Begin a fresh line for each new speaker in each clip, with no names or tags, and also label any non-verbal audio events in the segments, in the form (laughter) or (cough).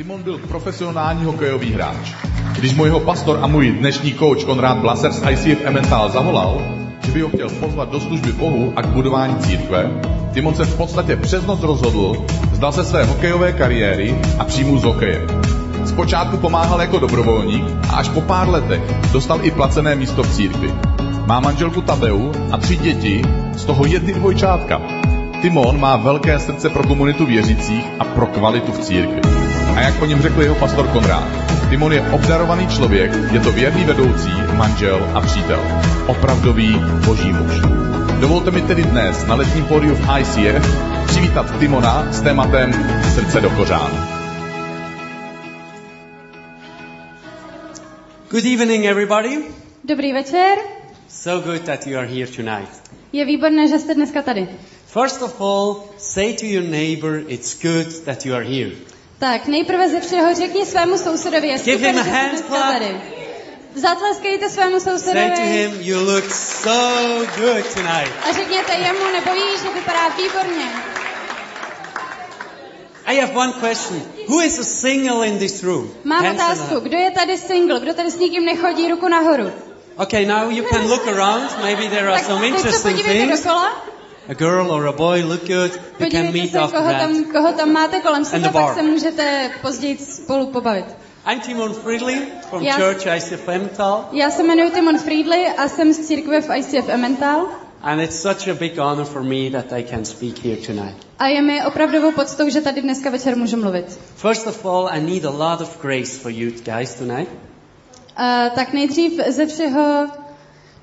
Timon byl profesionální hokejový hráč. Když mu jeho pastor a můj dnešní coach Konrád Blaser z ICF Emmental zavolal, že by ho chtěl pozvat do služby Bohu a k budování církve, Timon se v podstatě přes noc rozhodl, zdal se své hokejové kariéry a přijmul z hokeje. Zpočátku pomáhal jako dobrovolník a až po pár letech dostal i placené místo v církvi. Má manželku Tadeu a tři děti, z toho jedny dvojčátka. Timon má velké srdce pro komunitu věřících a pro kvalitu v církvi. A jak po něm řekl jeho pastor Konrád, Timon je obdarovaný člověk, je to věrný vedoucí, manžel a přítel. Opravdový boží muž. Dovolte mi tedy dnes na letním pódiu v ICF přivítat Timona s tématem Srdce do kořán.
Good evening, everybody.
Dobrý večer.
So good that you are here tonight.
Je výborné, že jste dneska tady.
First of all, say to your neighbor, it's good that you are here.
Tak, nejprve ze všeho řekni svému sousedovi, je
Give him a hand clap.
tady. Zatleskejte svému
Say to
sousedovi
him, you look so good tonight.
a řekněte jemu nebo jí, že vypadá výborně.
I have one question. Who is a single in this room?
Mám
Hands
otázku, kdo je tady single, kdo tady s nikým nechodí, ruku nahoru.
Okay, now you can look around. Maybe there are
Tak
some interesting things. A girl or a boy look good. We can meet
se,
after
koho
that.
tam, koho tam máte kolem sebe,
the bar.
pak se můžete později spolu pobavit.
I'm Timon Friedley from
Yes.
Church ICF Emmental.
Já se jmenuji Timon Friedley a jsem z církve v ICF Emmental.
And it's such a big honor for me that I can speak here tonight.
A je mi opravdovou poctou, že tady dneska večer můžu mluvit.
First of all, I need a lot of grace for you guys tonight
Uh, tak nejdřív ze všeho,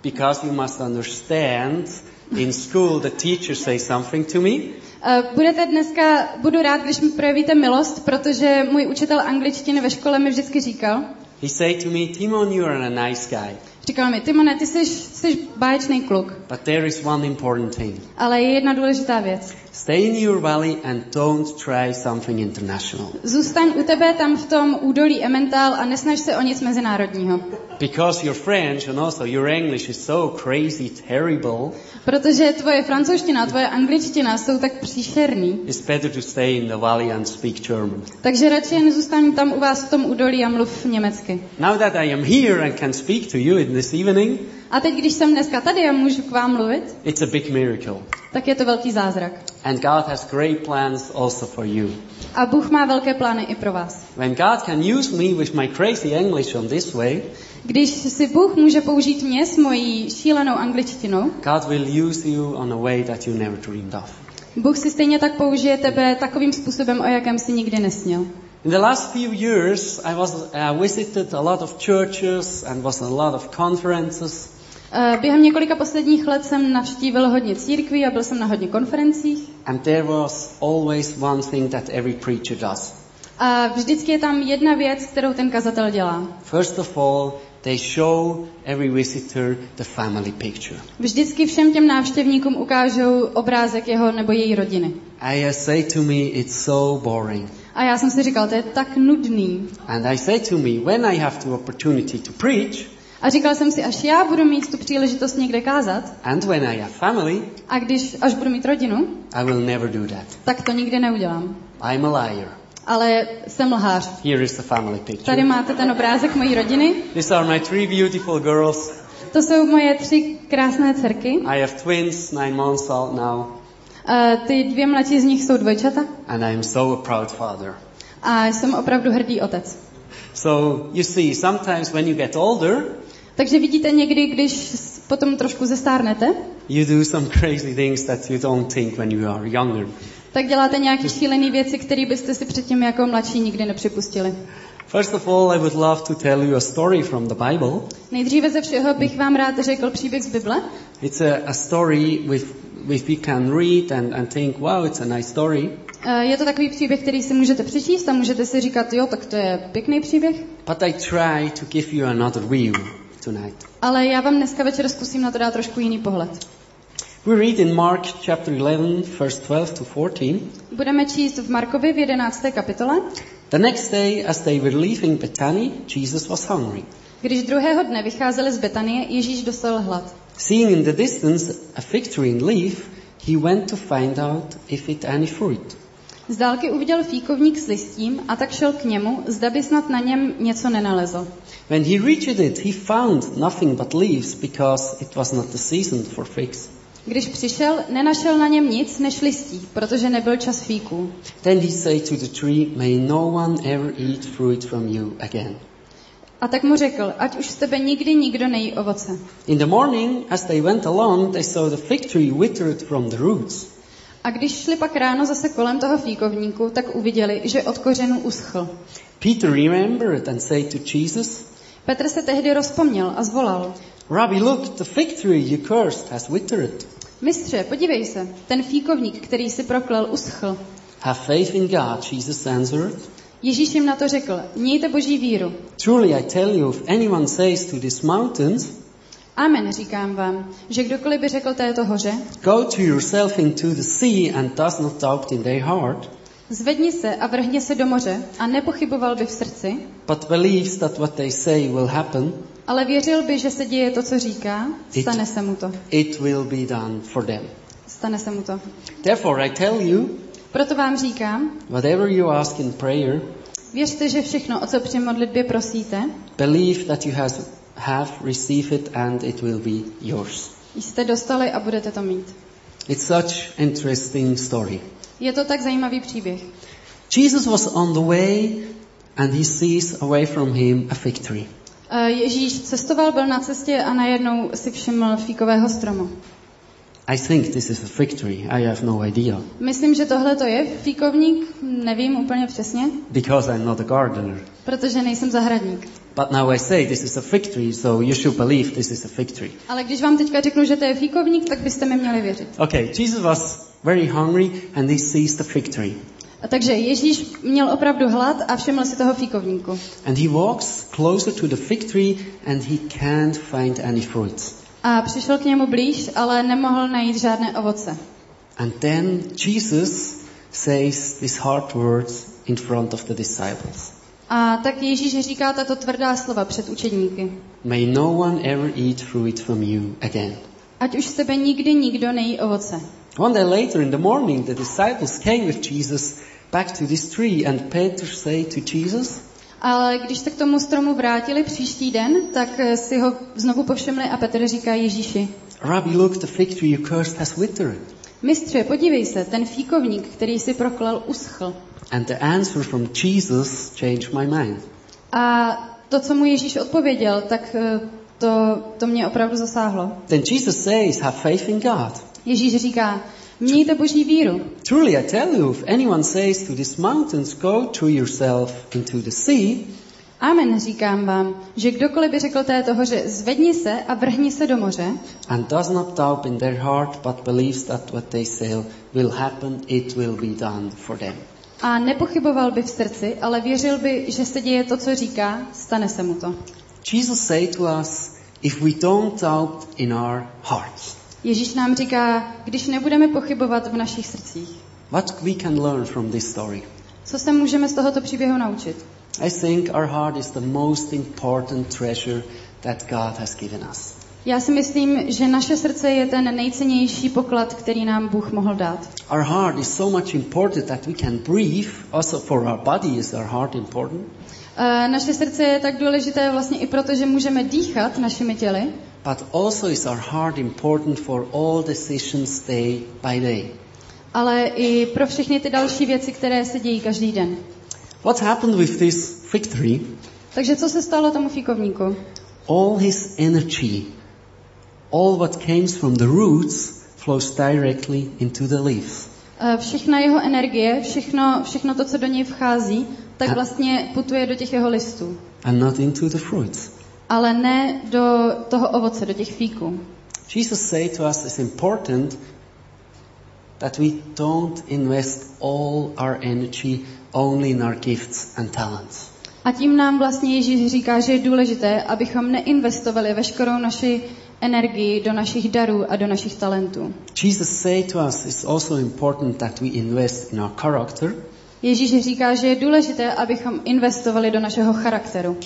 because you must understand in school the teacher says something to me
uh, budete dneska, budu rád, když mi projevíte milost, protože můj učitel angličtiny ve škole mi vždycky říkal,
He said to me, Timon, you are a nice guy,
říkal mi, Timone, ty jsi, jsi báječný kluk,
but there is one important thing.
ale je jedna důležitá věc.
Stay in your valley and don't try something international.
Zůstaň u tebe tam v tom údolí Emmental a nesnaž se o nic mezinárodního.
Because your French and also your English is so crazy, terrible,
Protože tvoje francouzština a tvoje angličtina jsou tak příšerný,
it's better to stay in the valley and speak German.
takže radši jen zůstaň tam u vás v tom údolí a mluv německy.
Now that I am here and can speak to you in this evening,
A teď, když jsem dneska tady a můžu k vám mluvit,
it's a big miracle.
tak je to velký zázrak.
And God has great plans also for you.
A Bůh má velké plány i pro vás.
When God can use me with my crazy English on this way,
Když si Bůh může použít mě s mojí šílenou angličtinou,
God will use you on a way that you never dreamed of.
Bůh si stejně tak použije tebe takovým způsobem, o jakém si nikdy nesnil.
In the last few years, I was I visited a lot of churches and was a lot of conferences.
Eh, Během několika posledních let jsem navštívil hodně církví a byl jsem na hodně konferencích.
And there was always one thing that every preacher does.
A vždycky je tam jedna věc, kterou ten kazatel dělá.
First of all, they show every visitor the family picture.
Vždycky všem těm návštěvníkům ukážou obrázek jeho nebo její rodiny.
I uh, say to me, it's so boring.
A já jsem si říkal, to je tak nudný.
And I say to me, when I have the opportunity to preach,
A říkal jsem si, až já budu mít tu příležitost někde kázat,
and when I have family,
a když až budu mít rodinu,
I will never do that.
tak to nikdy neudělám.
I'm a liar.
Ale jsem lhář.
Here is the family
Tady
picture.
máte ten obrázek mojí rodiny.
These are my three beautiful girls.
To jsou moje tři krásné dcerky.
I have twins, nine months old now,
A ty dvě mladší z nich jsou dvojčata.
and I am so a proud father.
A jsem opravdu hrdý otec.
So you see, sometimes when you get older,
Takže vidíte někdy, když potom trošku zestárnete,
you do some crazy things that you don't think when you are younger.
tak děláte nějaké šílené věci, které byste si předtím jako mladší nikdy nepřipustili.
First of all, I would love to tell you a story from the Bible.
Nejdříve ze všeho bych vám rád řekl příběh z Bible.
It's a, a story with, with we can read and, and think, wow, it's a nice story.
Eh, Je to takový příběh, který si můžete přečíst a můžete si říkat, jo, tak to je pěkný příběh.
But I try to give you another view tonight.
Ale já vám dneska večer zkusím na to dát trošku jiný pohled.
We read in Mark chapter 11, verse 12 to 14.
Budeme číst v Markovi v 11. kapitole.
The next day, as they were leaving Bethany, Jesus was hungry.
Když druhého dne vycházeli z Betanie, Ježíš dostal hlad.
Seeing in the distance a fig tree in leaf, he went to find out if it any fruit.
Z dálky uviděl fíkovník s listím a tak šel k němu, zda by snad na něm něco nenalezl.
When he reached it, he found nothing but leaves because it was not the season for figs.
Když přišel, nenašel na něm nic než listí, protože nebyl čas fíků.
Then he said to the tree, May no one ever eat fruit from you again.
A tak mu řekl, ať už z tebe nikdy nikdo nejí ovoce.
In the morning, as they went along, they saw the fig tree withered from the roots.
A když šli pak ráno zase kolem toho fíkovníku, tak uviděli, že od kořenů uschl.
Peter remembered and said to Jesus,
Petr se tehdy rozpomněl a zvolal.
Rabbi, look, the fig tree you cursed has withered.
Mistře, podívej se, ten fíkovník, který si proklel, uschl.
Have faith in God, Jesus answered.
Ježíš jim na to řekl, mějte boží víru.
Truly I tell you, if anyone says to this mountains,
Amen, říkám vám, že kdokoliv by řekl této hoře,
Go to yourself into the sea and does not doubt in their heart,
zvedni se a vrhni se do moře a nepochyboval by v srdci,
but believes that what they say will happen,
ale věřil by, že se děje to, co říká, stane se mu to.
it will be done for them.
Stane se mu to.
Therefore I tell you,
Proto vám říkám,
whatever you ask in prayer,
věřte, že všechno, o co při modlitbě prosíte,
believe that you has, have received it and it will be yours.
jste dostali a budete to mít.
It's such interesting story.
Je to tak zajímavý příběh.
Jesus was on the way and he sees away from him a fig tree.
Eh, Ježíš cestoval, byl na cestě a najednou si všiml fíkového stromu.
I think this is a fig tree. I have no idea
Myslím, že tohle to je fíkovník, nevím úplně přesně,
because I'm not a gardener.
protože nejsem zahradník.
But now I say this is a fig tree, so you should believe this is a fig tree.
Ale když vám teďka řeknu, že to je fíkovník, tak byste mi měli věřit.
Okay, Jesus was very hungry and he sees the fig tree.
A takže Ježíš měl opravdu hlad a všiml si toho fíkovníku.
And he walks closer to the fig tree and he can't find any fruits.
A přišel k němu blíž, ale nemohl najít žádné ovoce.
And then Jesus says these hard words in front of the disciples.
A tak Ježíš říká tato tvrdá slova před učedníky.
May no one ever eat fruit from you again.
Ať už z tebe nikdy nikdo nejí ovoce.
One day later in the morning, the disciples came with Jesus back to this tree and Peter said to Jesus,
Ale když se k tomu stromu vrátili příští den, tak si ho znovu povšimli a Petr říká Ježíši,
Rabbi, look, the fig tree you cursed has withered.
mistře, podívej se, ten fíkovník, který si proklel, uschl.
And the answer from Jesus changed my mind.
A to, co mu Ježíš odpověděl, tak eh, to, to mě opravdu zasáhlo.
Then Jesus says, have faith in God.
Ježíš říká, mějte boží víru.
Truly I tell you, if anyone says to these mountains, go to yourself into the sea,
Amen, říkám vám, že kdokoliv by řekl této hoře, zvedni se a vrhni se do moře,
and does not doubt in their heart, but believes that what they say will happen, it will be done for them.
A nepochyboval by v srdci, ale věřil by, že se děje to, co říká, stane se mu to.
Jesus said to us, if we don't doubt in our hearts,
Ježíš nám říká, když nebudeme pochybovat v našich srdcích,
what we can learn from this story?
co se můžeme z tohoto příběhu naučit?
I think our heart is the most important treasure that God has given us.
Já si myslím, že naše srdce je ten nejcennější poklad, který nám Bůh mohl dát.
Our heart is so much important that we can breathe. Also for our body is our heart important.
E, naše srdce je tak důležité vlastně i proto, že můžeme dýchat našimi těly,
But also is our heart important for all decisions day by day.
ale i pro všechny ty další věci, které se dějí každý den.
What happened with this fig tree?
Takže co se stalo tomu fíkovníku?
All his energy, all what comes from the roots flows directly into the leaves.
E, Všechna jeho energie, všechno, všechno to, co do něj vchází, tak vlastně putuje do těch jeho listů.
and not into the fruits.
Ale ne do toho ovoce, do těch fíků.
Jesus said to us it's important that we don't invest all our energy only in our gifts and talents.
A tím nám vlastně Ježíš říká, že je důležité, abychom neinvestovali veškerou naši energii do našich darů a do našich talentů.
Jesus said to us it's also important that we invest in our character
Ježíš říká, že je důležité, abychom investovali do našeho charakteru.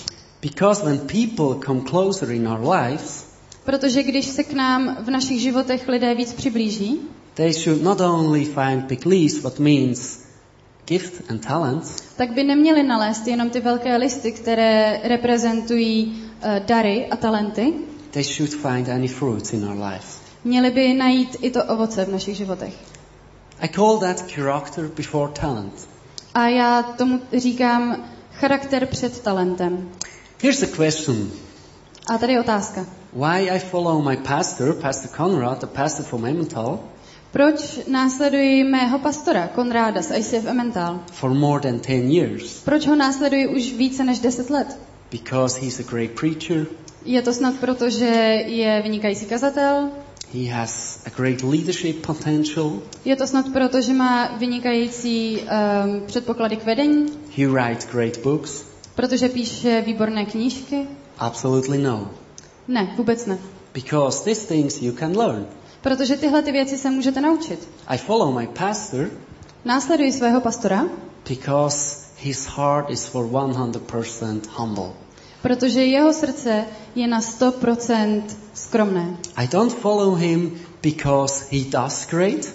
because when people come closer in our lives,
Protože když se k nám v našich životech lidé víc přiblíží,
they should not only find big leaves, what means gift and talents,
tak by neměli nalézt jenom ty velké listy, které reprezentují uh, dary a talenty.
They should find any fruits in our lives.
Měli by najít i to ovoce v našich životech.
I call that character before talent.
A já tomu říkám charakter před talentem.
Here's a question.
A tady je otázka.
Why I follow my pastor, Pastor Conrad, the pastor from Emmental,
Proč následuji mého pastora, Konráda z ICF Emmental?
for more than 10 years?
Proč ho následuji už více než 10 let?
Because he's a great preacher,
Je to snad proto, že je vynikající kazatel?
he has a great leadership potential,
Je to snad proto, že má vynikající um, předpoklady k vedení?
he writes great books?
Protože píše výborné knížky?
Absolutely no.
Ne, vůbec ne.
Because these things you can learn.
Protože tyhle ty věci se můžete naučit.
I follow my pastor
Následuji svého pastora,
because his heart is for 100% humble.
Protože jeho srdce je na 100% skromné.
I don't follow him because he does great.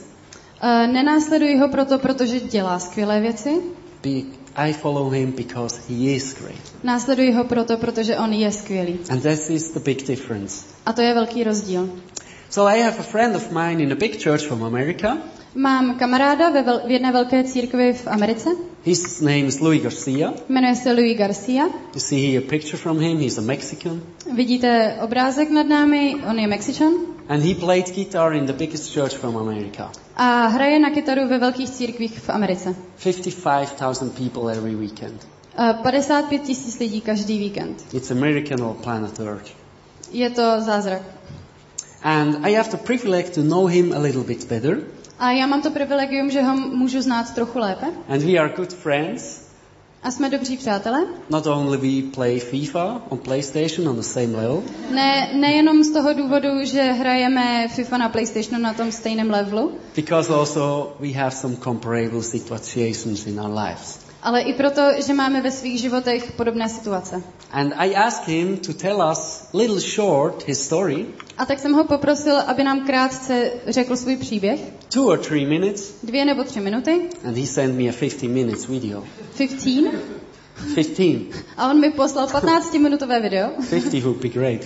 Uh, nenásleduji ho proto, protože dělá skvělé věci.
Be- I follow him because he is great.
Následuji ho proto, protože on je skvělý.
And that is the big difference.
A to je velký rozdíl.
So I have a friend of mine in a big church from America.
Mám kamaráda ve vel- v jedné velké církvi v Americe.
His name is Louis Garcia.
Jmenuje se Louis Garcia.
You see here a picture from him. He's a Mexican.
Vidíte obrázek nad námi, on je Mexičan.
And he played guitar in the biggest church from America.
A hraje na kytaru ve velkých církvích v Americe.
55,000 people every weekend.
Uh, 55 tisíc lidí každý víkend.
It's a miracle on planet Earth.
Je to zázrak.
And I have the privilege to know him a little bit better.
A já mám to privilegium, že ho můžu znát trochu lépe.
And we are good friends.
A jsme dobří přátelé.
Not only we play FIFA on PlayStation on the same level,
Ne, nejenom z toho důvodu, že hrajeme FIFA na PlayStationu na tom stejném levelu,
because also we have some comparable situations in our lives.
ale i proto, že máme ve svých životech podobné situace.
And I asked him to tell us little short his story,
A tak jsem ho poprosil, aby nám krátce řekl svůj příběh.
two or three minutes,
Dvě nebo tři minuty.
and he sent me a 15 minutes video.
15.
15.
A on mi poslal 15-minutové video.
50 would be great.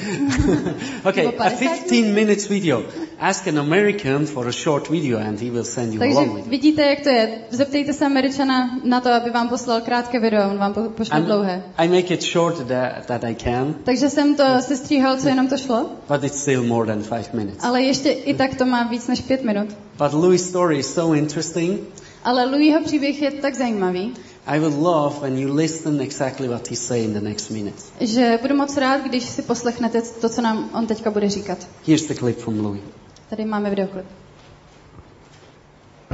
(laughs) okay, a
50
15 minutes video. Ask an American for a short video and he will send you
Takže
along with it.
vidíte, jak to je. Zeptejte se Američana na to, aby vám poslal krátké video, on vám po- pošle
I'm-
dlouhé.
I make it short that, that I can,
Takže jsem to sestříhal, co jenom to šlo,
but it's still more than five minutes.
ale ještě i tak to má víc než pět minut.
But Louis' story is so interesting.
Ale Louisho příběh je tak zajímavý,
I would love when you listen exactly what he say in the next minutes.
že budu moc rád, když si poslechnete to, co nám on teďka bude říkat.
Here's the clip from Louis.
Tady máme videoklip.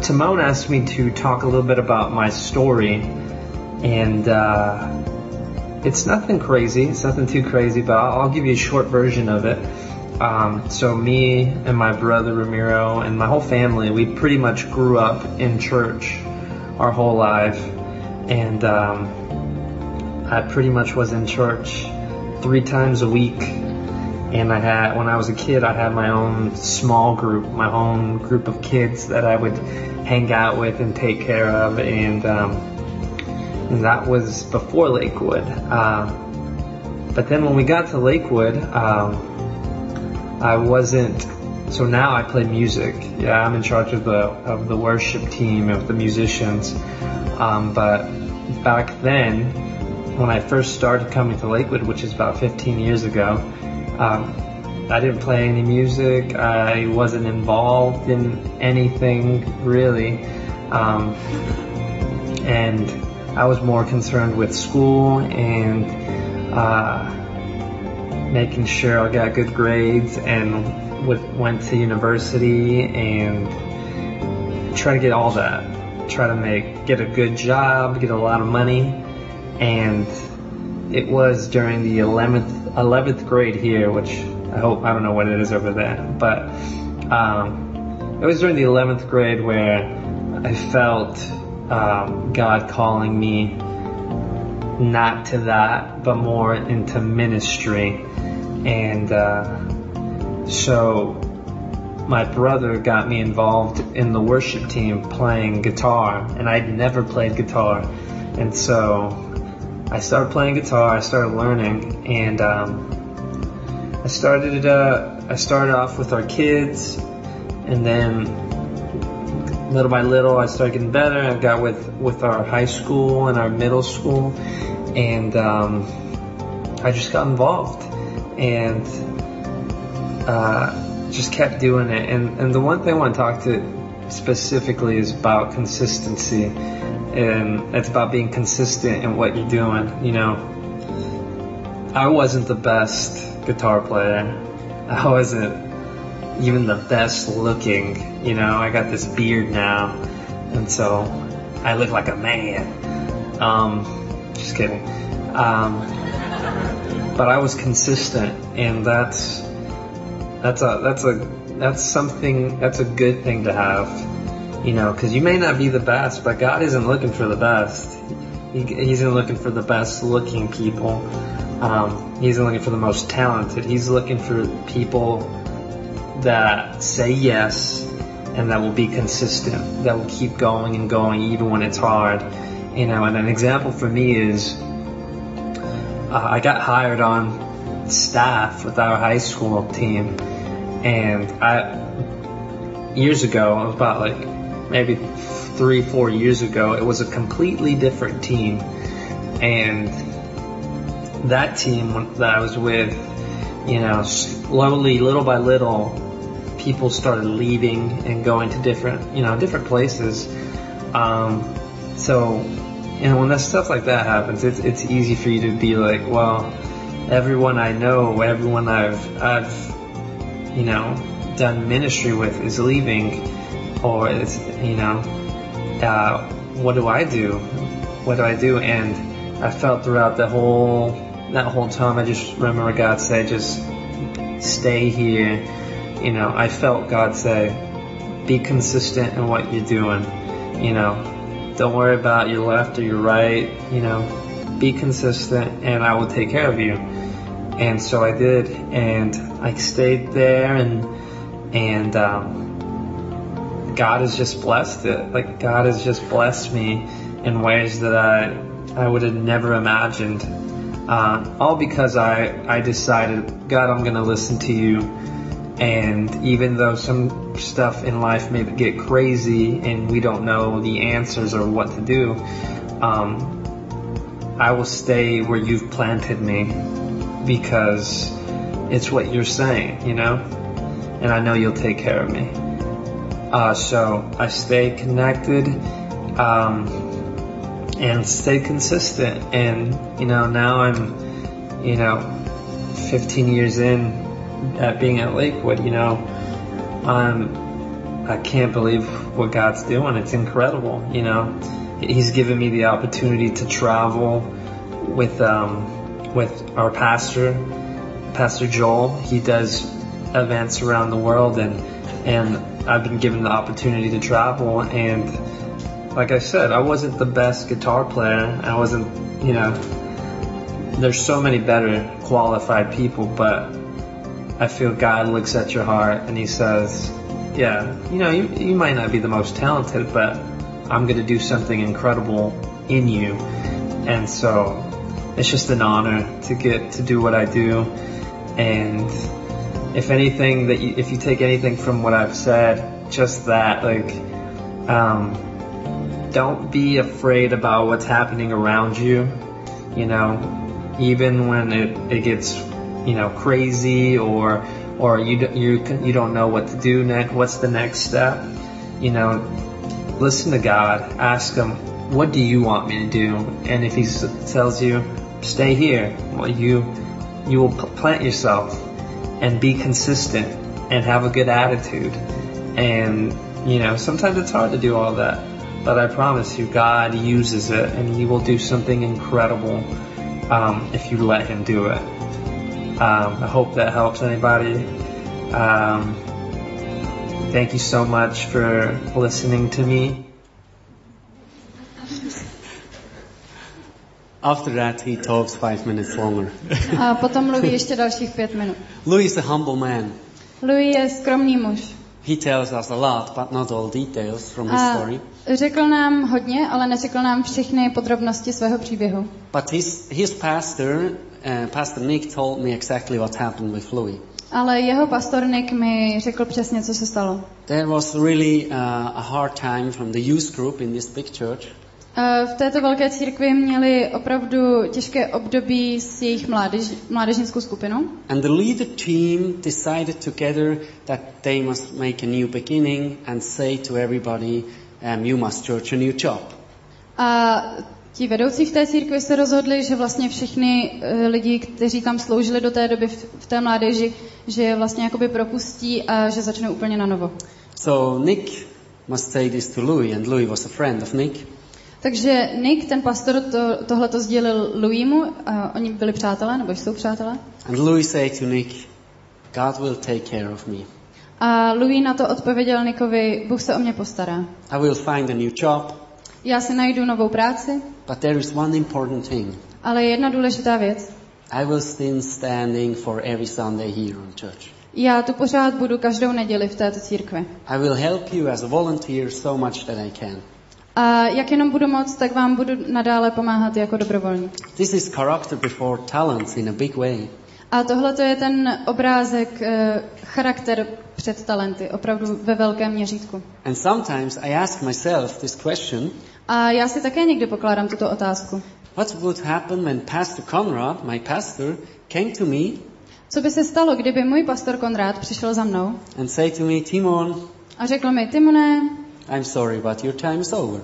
Timon asked me to talk a little bit about my story, and uh, it's nothing crazy. It's nothing too crazy, but I'll, I'll give you a short version of it. Um, so me and my brother Ramiro and my whole family, we pretty much grew up in church our whole life, and um, I pretty much was in church three times a week and I had when I was a kid I had my own small group, my own group of kids that I would hang out with and take care of, and, um, and that was before Lakewood. Uh, but then when we got to Lakewood, um, I wasn't. So now I play music. Yeah, I'm in charge of the of the worship team of the musicians. Um, but back then, when I first started coming to Lakewood, which is about 15 years ago, um, I didn't play any music. I wasn't involved in anything really, um, and I was more concerned with school and uh, making sure I got good grades and would, went to university and try to get all that. Try to make get a good job, get a lot of money, and it was during the 11th 11th grade here, which I hope I don't know what it is over there, but um, it was during the 11th grade where I felt um, God calling me not to that, but more into ministry, and uh, so my brother got me involved in the worship team playing guitar, and I'd never played guitar. And so I started playing guitar, I started learning, and um, I started uh, I started off with our kids, and then little by little I started getting better. I got with with our high school and our middle school, and um, I just got involved and uh, just kept doing it. And and the one thing I want to talk to specifically is about consistency, and it's about being consistent in what you're doing. You know, I wasn't the best guitar player. I wasn't even the best looking. You know, I got this beard now, and so I look like a man. Um, just kidding. Um, but I was consistent, and that's that's a that's a that's something that's a good thing to have. You know, because you may not be the best, but God isn't looking for the best. He, he's not looking for the best looking people. Um, he's looking for the most talented. He's looking for people that say yes and that will be consistent, that will keep going and going even when it's hard. You know, and an example for me is uh, I got hired on staff with our high school team, and I years ago, about like maybe three, four years ago, it was a completely different team, and that team that I was with, you know, slowly, little by little, people started leaving and going to different, you know, different places. Um, so, you know, when that stuff like that happens, it's it's easy for you to be like, well, everyone I know, everyone I've I've, you know, done ministry with is leaving, or is you know, uh, what do I do? What do I do? And I felt throughout the whole that whole time, I just remember God said, just stay here you know, I felt God say, be consistent in what you're doing. You know, don't worry about your left or your right. You know, be consistent and I will take care of you. And so I did, and I stayed there, and and um, God has just blessed it. Like God has just blessed me in ways that I I would have never imagined. Uh, all because I I decided, God, I'm to listen to you and even though some stuff in life may get crazy and we don't know the answers or what to do, um, I will stay where you've planted me because it's what you're saying, you know? And I know you'll take care of me. Uh, so I stay connected um, and stay consistent. And, you know, now I'm, you know, 15 years in at being at Lakewood, you know, um, I can't believe what God's doing. It's incredible, you know. He's given me the opportunity to travel with um, with our pastor, Pastor Joel. He does events around the world, and and I've been given the opportunity to travel. And like I said, I wasn't the best guitar player. I wasn't, you know. There's so many better qualified people, but I feel God looks at your heart and He says, Yeah, you know, you, you might not be the most talented, but I'm going to do something incredible in you. And so it's just an honor to get to do what I do. And if anything, that you, if you take anything from what I've said, just that, like, um, don't be afraid about what's happening around you. You know, even when it, it gets you know crazy or or you you you don't know what to do next. What's the next step? You know, listen to God. Ask Him, what do you want me to do? And if He tells you, stay here, well, you you will plant yourself and be consistent and have a good attitude. And you know, sometimes it's hard to do all that, but I promise you, God uses it, and He will do something incredible um, if you let Him do it. Um, I hope that helps anybody. Um, thank you so much for listening to me.
After that, he talks five minutes longer.
A potom mluví ještě dalších pět minut. (laughs)
Louis is a humble man.
Louis je skromný muž.
He tells us a lot, but not all details from his
A
story.
řekl nám hodně, ale neřekl nám všechny podrobnosti svého příběhu.
But his, his pastor, uh, Pastor Nick, told me exactly what happened with Louis.
Ale jeho pastor Nick mi řekl přesně, co se stalo.
There was really uh, a hard time from the youth group in this big church.
Eh, V této velké církvi měli opravdu těžké období s jejich mládež, mládežnickou skupinou.
And the leader team decided together that they must make a new beginning and say to everybody, um, you must search a new job.
A ti vedoucí v té církvi se rozhodli, že vlastně všichni eh, lidi, kteří tam sloužili do té doby v, v té mládeži, že je vlastně jakoby propustí a že začnou úplně na novo.
So Nick must say this to Louis, and Louis was a friend of Nick.
Takže Nick, ten pastor, to, tohle to sdělil Louimu, a oni byli přátelé, nebo jsou přátelé.
And Louis said to Nick, God will take care of me.
A Louis na to odpověděl Nickovi, Bůh se o mě postará.
I will find a new job,
Já si najdu novou práci,
but there is one important thing.
ale je jedna důležitá věc.
I will still standing for every Sunday here in church.
Já tu pořád budu každou neděli v této církvi.
I will help you as a volunteer so much that I can.
A jak jenom budu moct, tak vám budu nadále pomáhat jako dobrovolník.
This is character before talents in a big way.
A tohle to je ten obrázek, eh, charakter před talenty, opravdu ve velkém měřítku.
And sometimes I ask myself this question
A já si také někdy pokládám tuto otázku.
what would happen when Pastor Conrad, my pastor, came to me
Co by se stalo, kdyby můj pastor Konrád přišel za mnou
and say to me, Timon,
a řekl mi, Timone,
I'm sorry, but your time is over.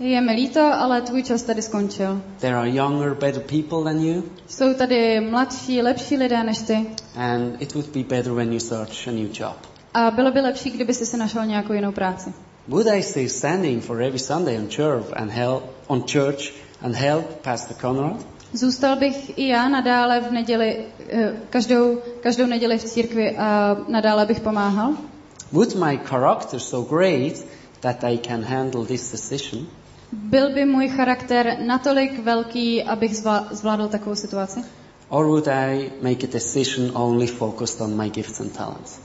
je mi líto, ale tvůj čas tady skončil.
There are younger, better people than you,
Jsou tady mladší, lepší lidé než ty
and it would be better when you search a new job.
a bylo by lepší, kdyby si si našel nějakou jinou práci.
Would I stay standing for every Sunday on church and help on church and help Pastor Conrad?
Zůstal bych i já nadále v neděli, eh, každou, každou neděli v církvi a nadále bych pomáhal?
Would my character so great that I can handle this decision?
Byl by můj charakter natolik velký, abych zvládl takovou situaci?
Or would I make a decision only focused on my gifts and talents?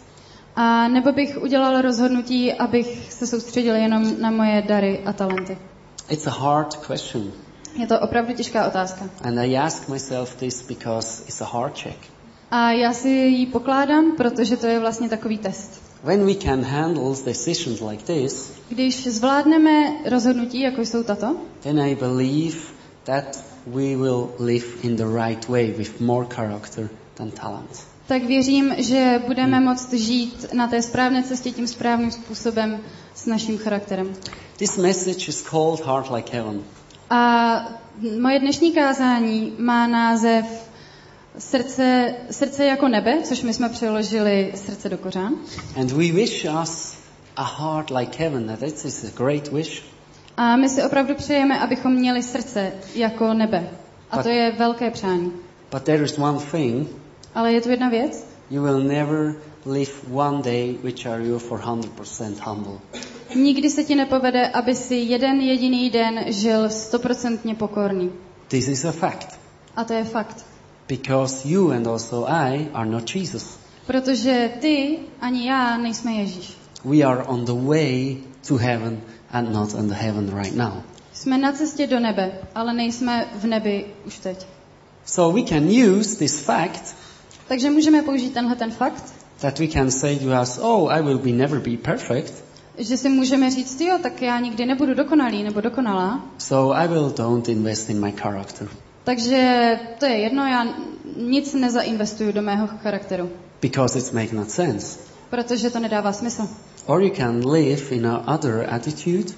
A nebo bych udělal rozhodnutí, abych se soustředil jenom na moje dary a talenty?
It's a hard question.
Je to opravdu těžká otázka.
And I ask myself this because it's a hard check.
A já si ji pokládám, protože to je vlastně takový test.
When we can handle decisions like this,
Když zvládneme rozhodnutí, jako jsou tato,
then I believe that we will live in the right way with more character than talent.
tak věřím, že budeme moct žít na té správné cestě tím správným způsobem s naším charakterem.
This message is called Heart Like Heaven.
A moje dnešní kázání má název Srdce, srdce jako nebe, což my jsme přeložili srdce do kořán.
And we wish us a heart like heaven. That is a great wish.
A my si opravdu přejeme, abychom měli srdce jako nebe. A to je velké přání.
But there is one thing.
Ale je tu jedna věc.
You will never live one day which are you for 100% humble.
Nikdy se ti nepovede, aby si jeden jediný den žil stoprocentně pokorný.
This is a fact.
A to je fakt.
Because you and also I are not Jesus.
Protože ty ani já nejsme Ježíš.
We are on the way to heaven and not in the heaven right now.
Jsme na cestě do nebe, ale nejsme v nebi už teď.
So we can use this fact
Takže můžeme použít tenhle ten fakt,
that we can say to us, oh, I will be never be perfect.
že si můžeme říct, jo, tak já nikdy nebudu dokonalý nebo dokonalá,
So I will don't invest in my character.
Takže to je jedno, já nic nezainvestuju do mého charakteru,
Because it's make not sense.
protože to nedává smysl.
Or you can live in a other attitude.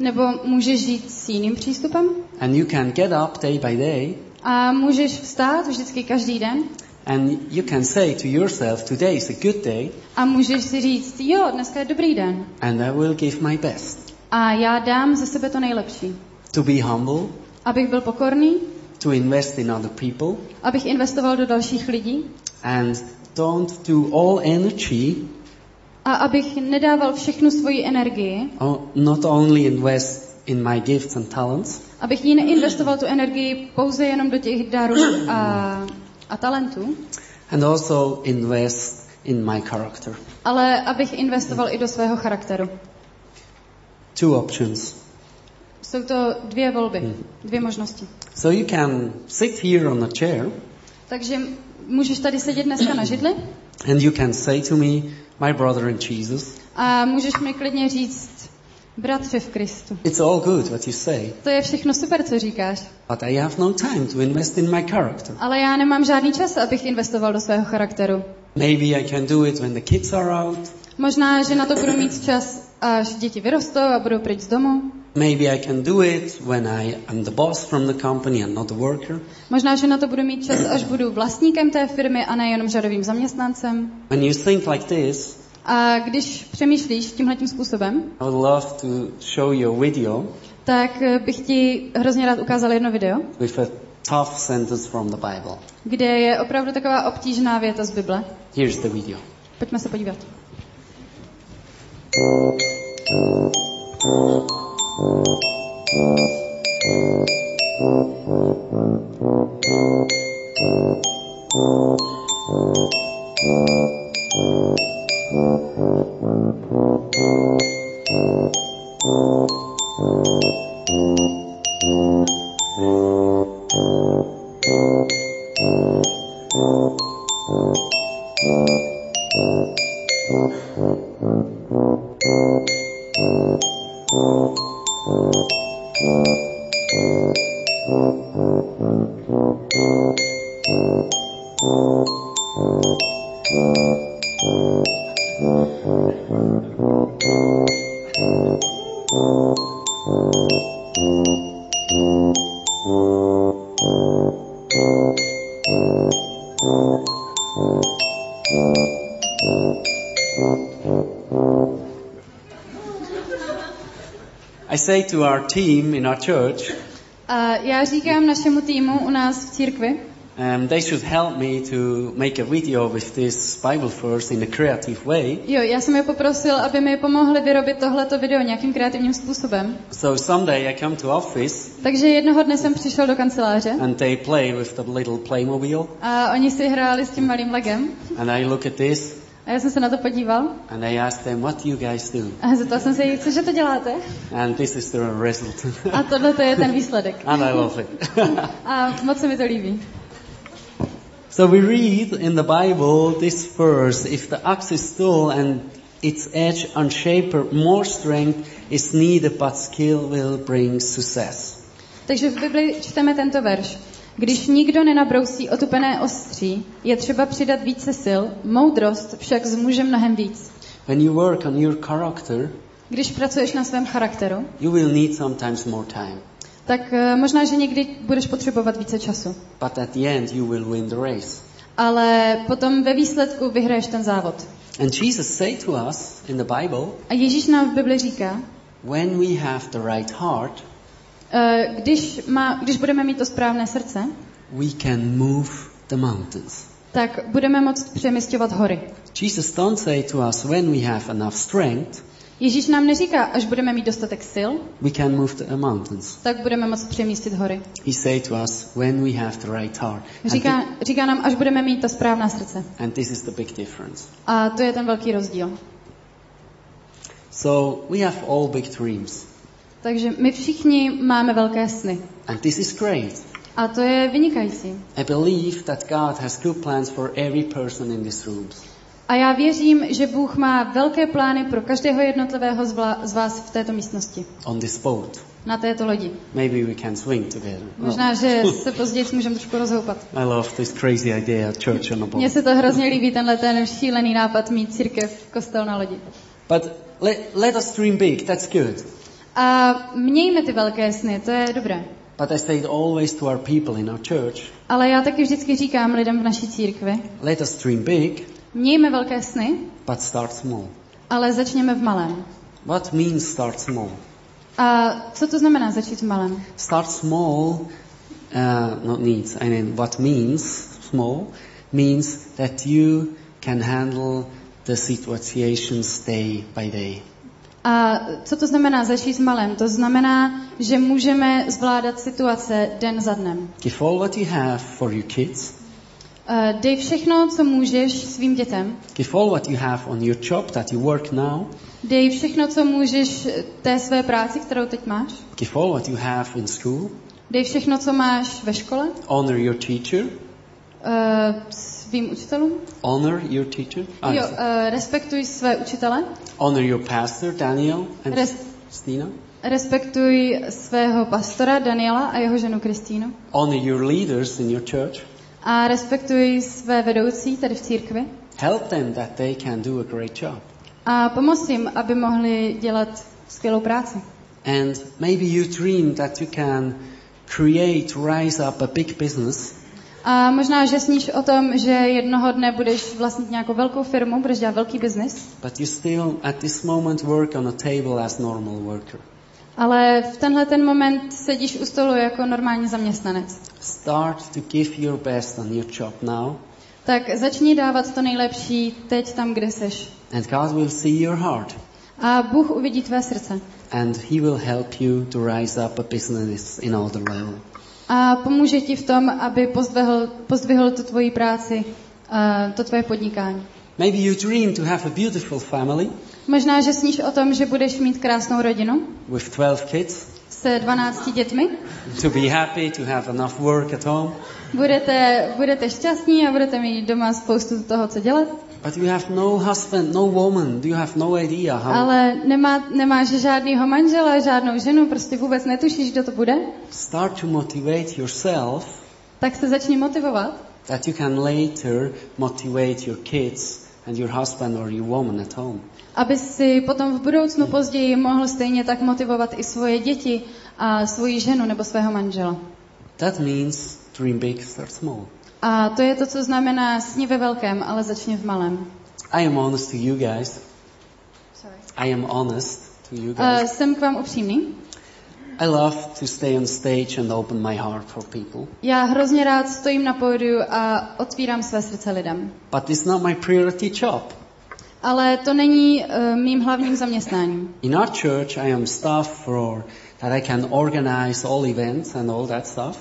Nebo můžeš žít s jiným přístupem.
And you can get up day by day.
A můžeš vstát vždycky každý den.
And you can say to yourself, today is a good day.
A můžeš si říct, jo, dneska je dobrý den.
And I will give my best.
a já dám ze sebe to nejlepší.
To be humble,
Abych byl pokorný,
to invest in other people
abych investoval do dalších lidí
and don't do all energy,
a abych nedával všechnu svoji energii,
or not only invest in my gifts and talents,
abych ji neinvestoval tu energii pouze jenom do těch darů a, a talentů,
and also invest in my character.
ale abych investoval i do svého charakteru.
Two options.
Jsou to dvě volby, dvě možnosti.
So you can sit here on a chair
Takže můžeš tady sedět dneska na židli
and you can say to me, my brother in Jesus,
a můžeš mi klidně říct, bratře v Kristu.
it's all good what you say,
To je všechno super, co říkáš.
but I have no time to invest in my character.
Ale já nemám žádný čas, abych investoval do svého charakteru.
Maybe I can do it when the kids are out.
Možná, že na to budu mít čas, až děti vyrostou a budou pryč z domu.
Maybe I can do it when I am the boss from the company and not the worker.
Možná, že na to budu mít čas, až budu vlastníkem té firmy a nejenom řadovým zaměstnancem.
When you think like this,
A když přemýšlíš tímhletím způsobem,
I would love to show you a video
tak eh, bych ti hrozně rád ukázal jedno video,
with a tough sentence from the Bible.
kde je opravdu taková obtížná věta z Bible.
Here's the video.
Pojďme se podívat. Thank you.
I say to our team in our church,
A já říkám našemu týmu u nás v církvi,
um, they should help me to make a video with this Bible verse in a creative way.
jo, já jsem je poprosil, aby mi pomohli vyrobit tohleto video nějakým kreativním způsobem.
So someday I come to office
Takže jednoho dne jsem přišel do kanceláře
and they play with the little Playmobil
a oni si hráli s tím malým legem.
and I look at this
A já jsem se na to podíval
and I ask them, what do you guys do?
a zeptal jsem se jich, cože to děláte?
And this is the result.
A tohle to je ten výsledek. (laughs)
and I love it.
A moc se mi to líbí.
so we read in the Bible this verse, if the axe is dull and its edge unshapen, more strength is needed, but skill will bring success.
Takže v Bibli čteme tento verš. Když nikdo nenabrousí otupené ostří, je třeba přidat více sil, moudrost však zmůže mnohem víc.
When you work on your character,
Když pracuješ na svém charakteru,
you will need sometimes more time.
tak eh, možná, že někdy budeš potřebovat více času.
But at the end, you will win the race.
Ale potom ve výsledku vyhraješ ten závod.
And Jesus said to us in the Bible,
A Ježíš nám v Bibli říká,
when we have the right heart,
když, má, když budeme mít to správné srdce,
we can move the mountains.
tak budeme moct přemysťovat hory.
Jesus don't say to us, when we have enough strength,
Ježíš nám neříká, až budeme mít dostatek sil,
we can move the mountains.
tak budeme moct přemístit hory.
He say to us, when we have the right heart. And,
Říká,
thi-
říká nám, až budeme mít ta správná srdce.
and this is the big difference.
A to je ten velký rozdíl.
So we have all big dreams.
Takže my všichni máme velké sny.
And this is great.
A to je vynikající.
I believe that God has good plans for every person in this room.
A já věřím, že Bůh má velké plány pro každého jednotlivého z, vla, z vás v této místnosti,
On this boat.
na této lodi.
Maybe we can swing together.
Možná, že (laughs) se později můžeme trošku rozhoupat.
I love this crazy idea, church on a boat.
Mně se to hrozně líbí, tenhle ten šílený nápad mít církev, kostel na lodi.
But let, let us dream big, that's good.
A mějme ty velké sny, to je dobré.
But I say it always to our people in our church,
Ale já taky vždycky říkám lidem v naší církvi,
let us dream big,
mějme velké sny,
but start small.
ale začněme v malém.
What means start small?
A co to znamená začít v malém?
Start small, uh, not needs, I mean what means small, means that you can handle the situations day by day.
A co to znamená začít v malém? To znamená, že můžeme zvládat situace den za dnem.
Give all what you have for your kids,
Uh, dej všechno, co můžeš svým dětem.
Give all what you have on your job that you work now.
Dej všechno, co můžeš té své práci, kterou teď máš.
Give all what you have in school.
Dej všechno, co máš ve škole.
Honor your teacher.
Uh, svým učitelům.
Honor your teacher. Ah,
Jo, uh, respektuj své učitele.
Honor your pastor, Daniel and
Res-
Stina.
Respektuj svého pastora Daniela a jeho ženu Kristýnu.
Honor your leaders in your church.
A respektuj své vedoucí tady v církvi.
Help them that they can do a great job.
A pomoz jim, aby mohli dělat skvělou práci.
And maybe you dream that you can create, rise up a big business.
A možná, že sníš o tom, že jednoho dne budeš vlastnit nějakou velkou firmu, budeš dělat velký biznis,
But you still at this moment work on a table as normal worker.
ale v tenhle ten moment sedíš u stolu jako normální zaměstnanec.
Start to give your best on your job now.
Tak začni dávat to nejlepší teď tam, kde seš.
And God will see your heart.
A Bůh uvidí tvé srdce.
And He will help you to rise up a business in other level.
A pomůže ti v tom, aby pozdvihl, pozdvihl tu tvoji práci, uh, to tvoje podnikání.
Maybe you dream to have a beautiful family
Možná, že sníš o tom, že budeš mít krásnou rodinu
with 12 kids,
se 12 dětmi.
to be happy, to have enough work at home.
Budete, budete šťastní a budete mít doma spoustu toho, co dělat.
But you have no husband, no woman. Do you have no idea how?
Ale nemá, nemáš žádného manžela, žádnou ženu, prostě vůbec netušíš, kdo to bude.
Start to motivate yourself
Tak se začni motivovat,
that you can later motivate your kids and your husband or your woman at home.
aby si potom v budoucnu později mohl stejně tak motivovat i svoje děti a svoji ženu nebo svého manžela.
That means dream big, start small.
A to je to, co znamená sni ve velkém, ale začni v malém.
I am honest to you guys. I am honest to you
Uh,
guys.
jsem k vám upřímný.
I love to stay on stage and open my heart for people.
Já hrozně rád stojím na pódiu a otvírám své srdce lidem.
But it's not my priority job.
Ale to není uh, mým hlavním zaměstnáním.
In our church, I am staff for that I can organize all events and all that stuff.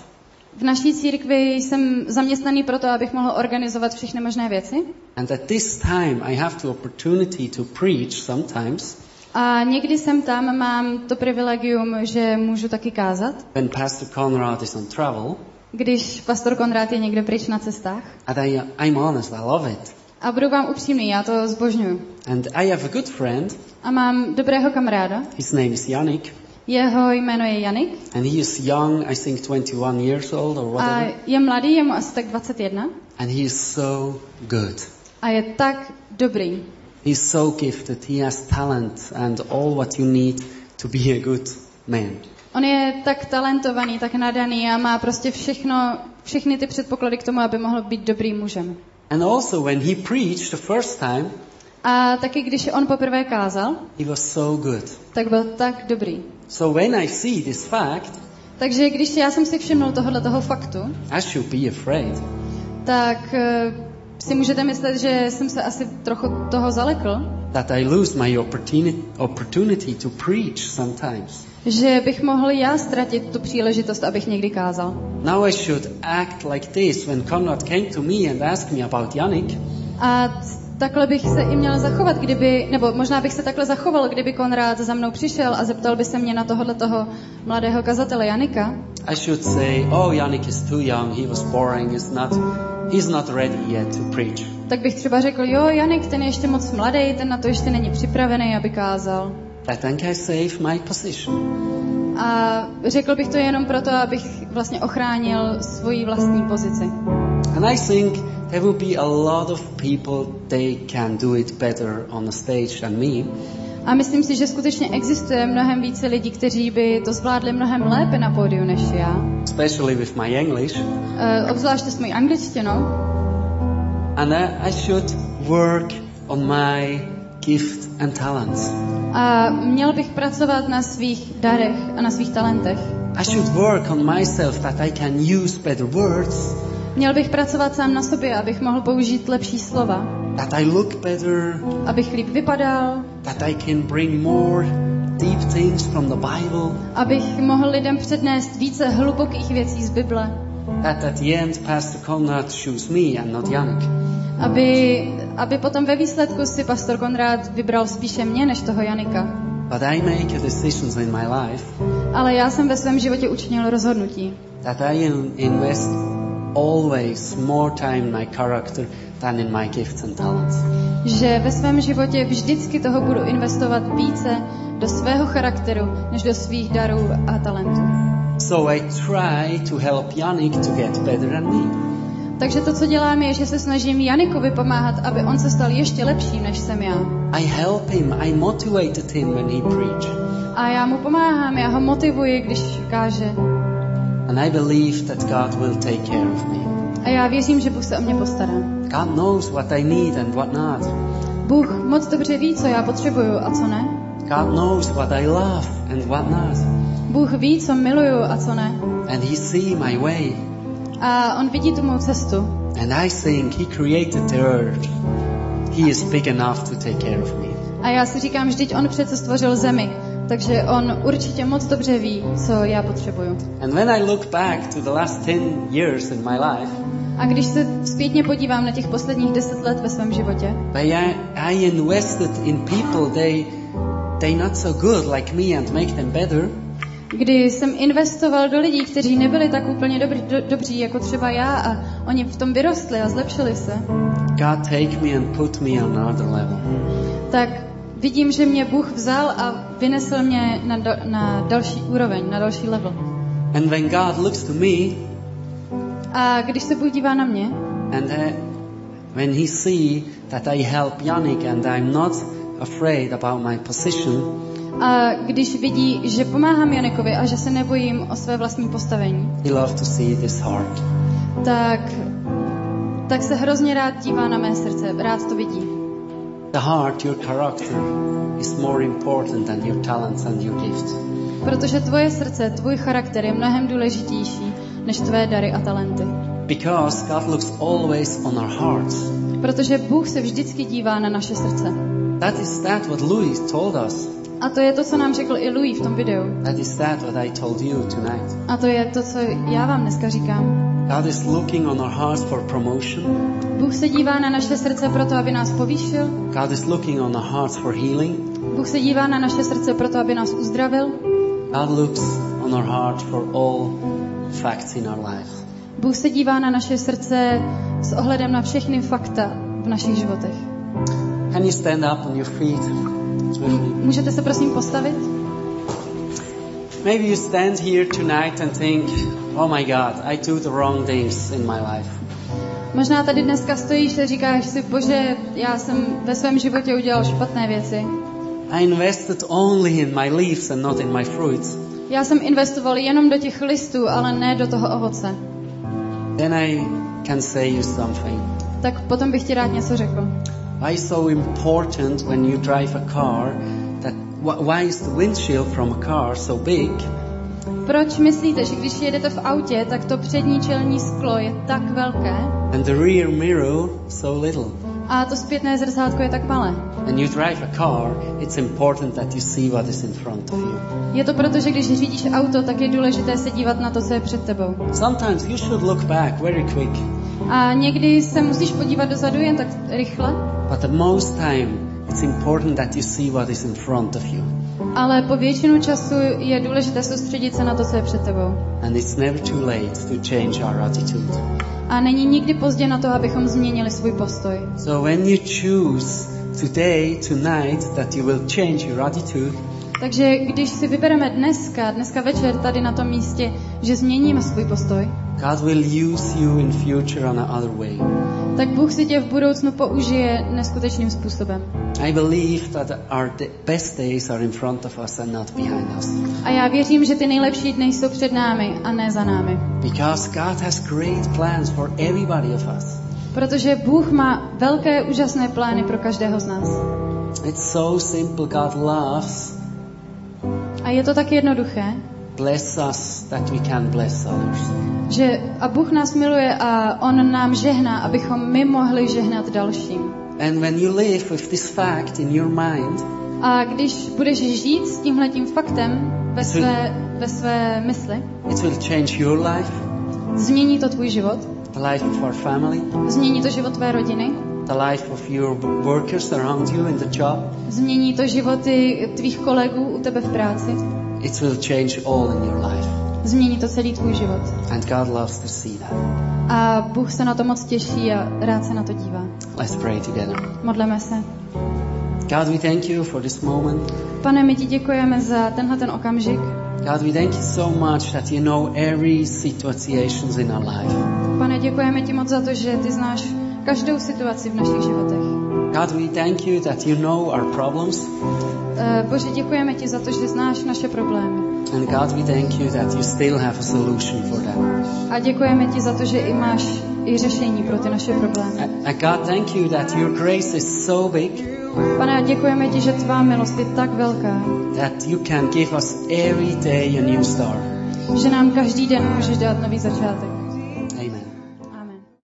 V naší církvi jsem zaměstnaný proto, abych mohl organizovat všechny možné věci.
And at this time, I have the opportunity to preach sometimes
A někdy jsem tam, mám to privilegium, že můžu taky kázat.
when Pastor Conrad is on travel.
Když pastor Konrád je někde pryč na cestách.
And I, I'm honest, I love it.
A budu vám upřímný, já to zbožňuju.
And I have a good friend.
A mám dobrého kamaráda,
His name is Yannick.
Jeho jméno je Janik
And he is young, I think 21 years old or
a
whatever.
je mladý, je mu asi tak 21
And he is so good.
a je tak dobrý.
He's so gifted. He has talent and all what you need to be a good man.
On je tak talentovaný, tak nadaný a má prostě všechno, všechny ty předpoklady k tomu, aby mohl být dobrým mužem.
And also when he preached the first time,
A taky když on poprvé kázal,
he was so good.
tak byl tak dobrý.
So when I see this fact,
Takže když já jsem si všimnul tohohle toho faktu,
I should be afraid.
tak eh, si můžete myslet, že jsem se asi trochu toho zalekl,
That I lose my opportunity, opportunity to preach sometimes.
že bych mohl já ztratit tu příležitost, abych někdy kázal.
Now I should act like this when Conrad came to me and asked me about Yannick.
A takhle bych se i měl zachovat, kdyby, nebo možná bych se takhle zachoval, kdyby Konrád za mnou přišel a zeptal by se mě na tohohle toho mladého kazatele Janika,
I should say, oh, Yannick is too young, he was boring, he's not, he's not ready yet to preach.
tak bych třeba řekl, jo, Janik, ten je ještě moc mladý, ten na to ještě není připravený, aby kázal.
I think I save my position.
A řekl bych to jenom proto, abych vlastně ochránil svoji vlastní pozici.
And I think there will be a lot of people, they can do it better on a stage than me.
A myslím si, že skutečně existuje mnohem více lidí, kteří by to zvládli mnohem lépe na pódiu než já.
especially with my English.
Uh, obzvláště s mojí angličtinou.
And I, I should work on my gift and talents.
A měl bych pracovat na svých darech a na svých talentech.
I should work on myself that I can use better words,
Měl bych pracovat sám na sobě, abych mohl použít lepší slova.
that I look better,
Abych líp vypadal,
that I can bring more deep things from the Bible.
abych mohl lidem přednést více hlubokých věcí z Bible.
that at the end Pastor Conrad choose me and not Yannick.
Aby, aby potom ve výsledku si pastor Konrád vybral spíše mě než toho Janika.
But I make a decisions in my life
Ale já jsem ve svém životě učinil rozhodnutí,
that I in- invest always more time in my character than in my gifts and talents.
že ve svém životě vždycky toho budu investovat více do svého charakteru, než do svých darů a talentů.
So I try to help Yannick to get better than me.
Takže to, co dělám, je, že se snažím Janikovi pomáhat, aby on se stal ještě lepším, než jsem já.
I help him, I motivated him when he preached.
A já mu pomáhám, já ho motivuji, když káže.
And I believe that God will take care of me.
A já věřím, že Bůh se o mě postará.
God knows what I need and what not.
Bůh moc dobře ví, co já potřebuju a co ne.
God knows what I love and what not.
Bůh ví, co miluju a co ne.
And he see my way.
A on vidí tu mou cestu.
And I think he created the earth. He is big enough to take care of me.
A já si říkám, vždyť on přece stvořil zemi. Takže on určitě moc dobře ví, co já potřebuju.
And when I look back to the last 10 years in my life,
A když se zpětně podívám na těch posledních deset let ve svém životě,
I, I invested in people they they not so good like me and make them better,
kdy jsem investoval do lidí, kteří nebyli tak úplně dobrý, do, dobří jako třeba já a oni v tom vyrostli a zlepšili se,
God take me and put me on another level.
tak vidím, že mě Bůh vzal a vynesl mě na, do, na další úroveň, na další level.
And when God looks to me
A když se Bůh dívá na mě
and uh, when he see that I help Yannick and I'm not afraid about my position,
a když vidí, že pomáhám Janikovi a že se nebojím o své vlastní postavení,
he love to see this heart.
tak, tak se hrozně rád dívá na mé srdce, rád to vidí.
The heart, your character, is more important than your talents and your gifts.
Protože tvoje srdce, tvůj charakter je mnohem důležitější než tvé dary a talenty.
Because God looks always on our hearts.
Protože Bůh se vždycky dívá na naše srdce.
That is that what Louis told us.
A to je to, co nám řekl i Louis v tom videu.
That is that what I told you tonight.
A to je to, co já vám dneska říkám.
God is looking on our hearts for promotion.
Bůh se dívá na naše srdce proto, aby nás povýšil.
God is looking on our hearts for healing.
Bůh se dívá na naše srdce proto, aby nás uzdravil.
God looks on our heart for all facts in our life.
Bůh se dívá na naše srdce s ohledem na všechny fakta v našich životech.
Can you stand up on your feet?
Můžete se prosím postavit?
Maybe you stand here tonight and think, oh my God, I do the wrong things in my life.
Možná tady dneska stojíš a říkáš si, bože, já jsem ve svém životě udělal špatné věci.
I invested only in my leaves and not in my fruits.
Já jsem investoval jenom do těch listů, ale ne do toho ovoce.
Then I can say you something.
Tak potom bych ti rád něco řekl.
Why so important when you drive a car why is the windshield from a car so big
Proč myslíte, že když jedete v autě, tak to přední čelní sklo je tak velké
and the rear mirror so little?
a to zpětné zrcátko je tak malé?
When you drive a car, it's important that you see what is in front of you.
Je to proto, že když řídíš auto, tak je důležité se dívat na to, co je před tebou.
Sometimes you should look back very quick,
A někdy se musíš podívat dozadu jen tak rychle,
but the most time it's important that you see what is in front of you.
ale po většinu času je důležité soustředit se na to, co je před tebou.
And it's never too late to change our attitude.
A není nikdy pozdě na to, abychom změnili svůj postoj.
So when you choose today, tonight, that you will change your attitude,
Takže když si vybereme dneska, dneska večer tady na tom místě, že změníme svůj postoj,
God will use you in future on another way.
tak Bůh si tě v budoucnu použije neskutečným způsobem.
I believe that our best days are in front of us and not behind us.
A já věřím, že ty nejlepší dny jsou před námi a ne za námi.
Because God has great plans for everybody of us.
Protože Bůh má velké, úžasné plány pro každého z nás.
It's so simple. God loves,
A je to tak jednoduché,
bless us that we can bless others.
že a Bůh nás miluje a On nám žehná, abychom my mohli žehnat dalším.
And when you live with this fact in your mind,
A když budeš žít s tímhletím faktem ve své, ve své mysli,
it will change your life,
Změní to tvůj život,
the life of our family,
změní to život tvé rodiny,
the life of your workers around you in the job.
změní to životy tvých kolegů u tebe v práci,
It will change all in your life.
změní to celý tvůj život.
And God loves to see that.
A Bůh se na to moc těší a rád se na to dívá.
Let's pray together.
Modleme se.
God, we thank you for this moment.
Pane, my ti děkujeme za tenhle ten okamžik.
God, we thank you so much that you know every situations in our life.
Pane, děkujeme ti moc za to, že ty znáš každou situaci v našich životech.
God, we thank you that you know our problems.
Eh, Bože, děkujeme ti za to, že znáš naše problémy.
And God, we thank you that you still have a solution for them.
A děkujeme ti za to, že i máš i řešení pro ty naše problémy.
And God, thank you that your grace is so big
Pane, děkujeme ti, že tvá milost je tak velká,
that you can give us every day a new start.
že nám každý den můžeš dát nový začátek.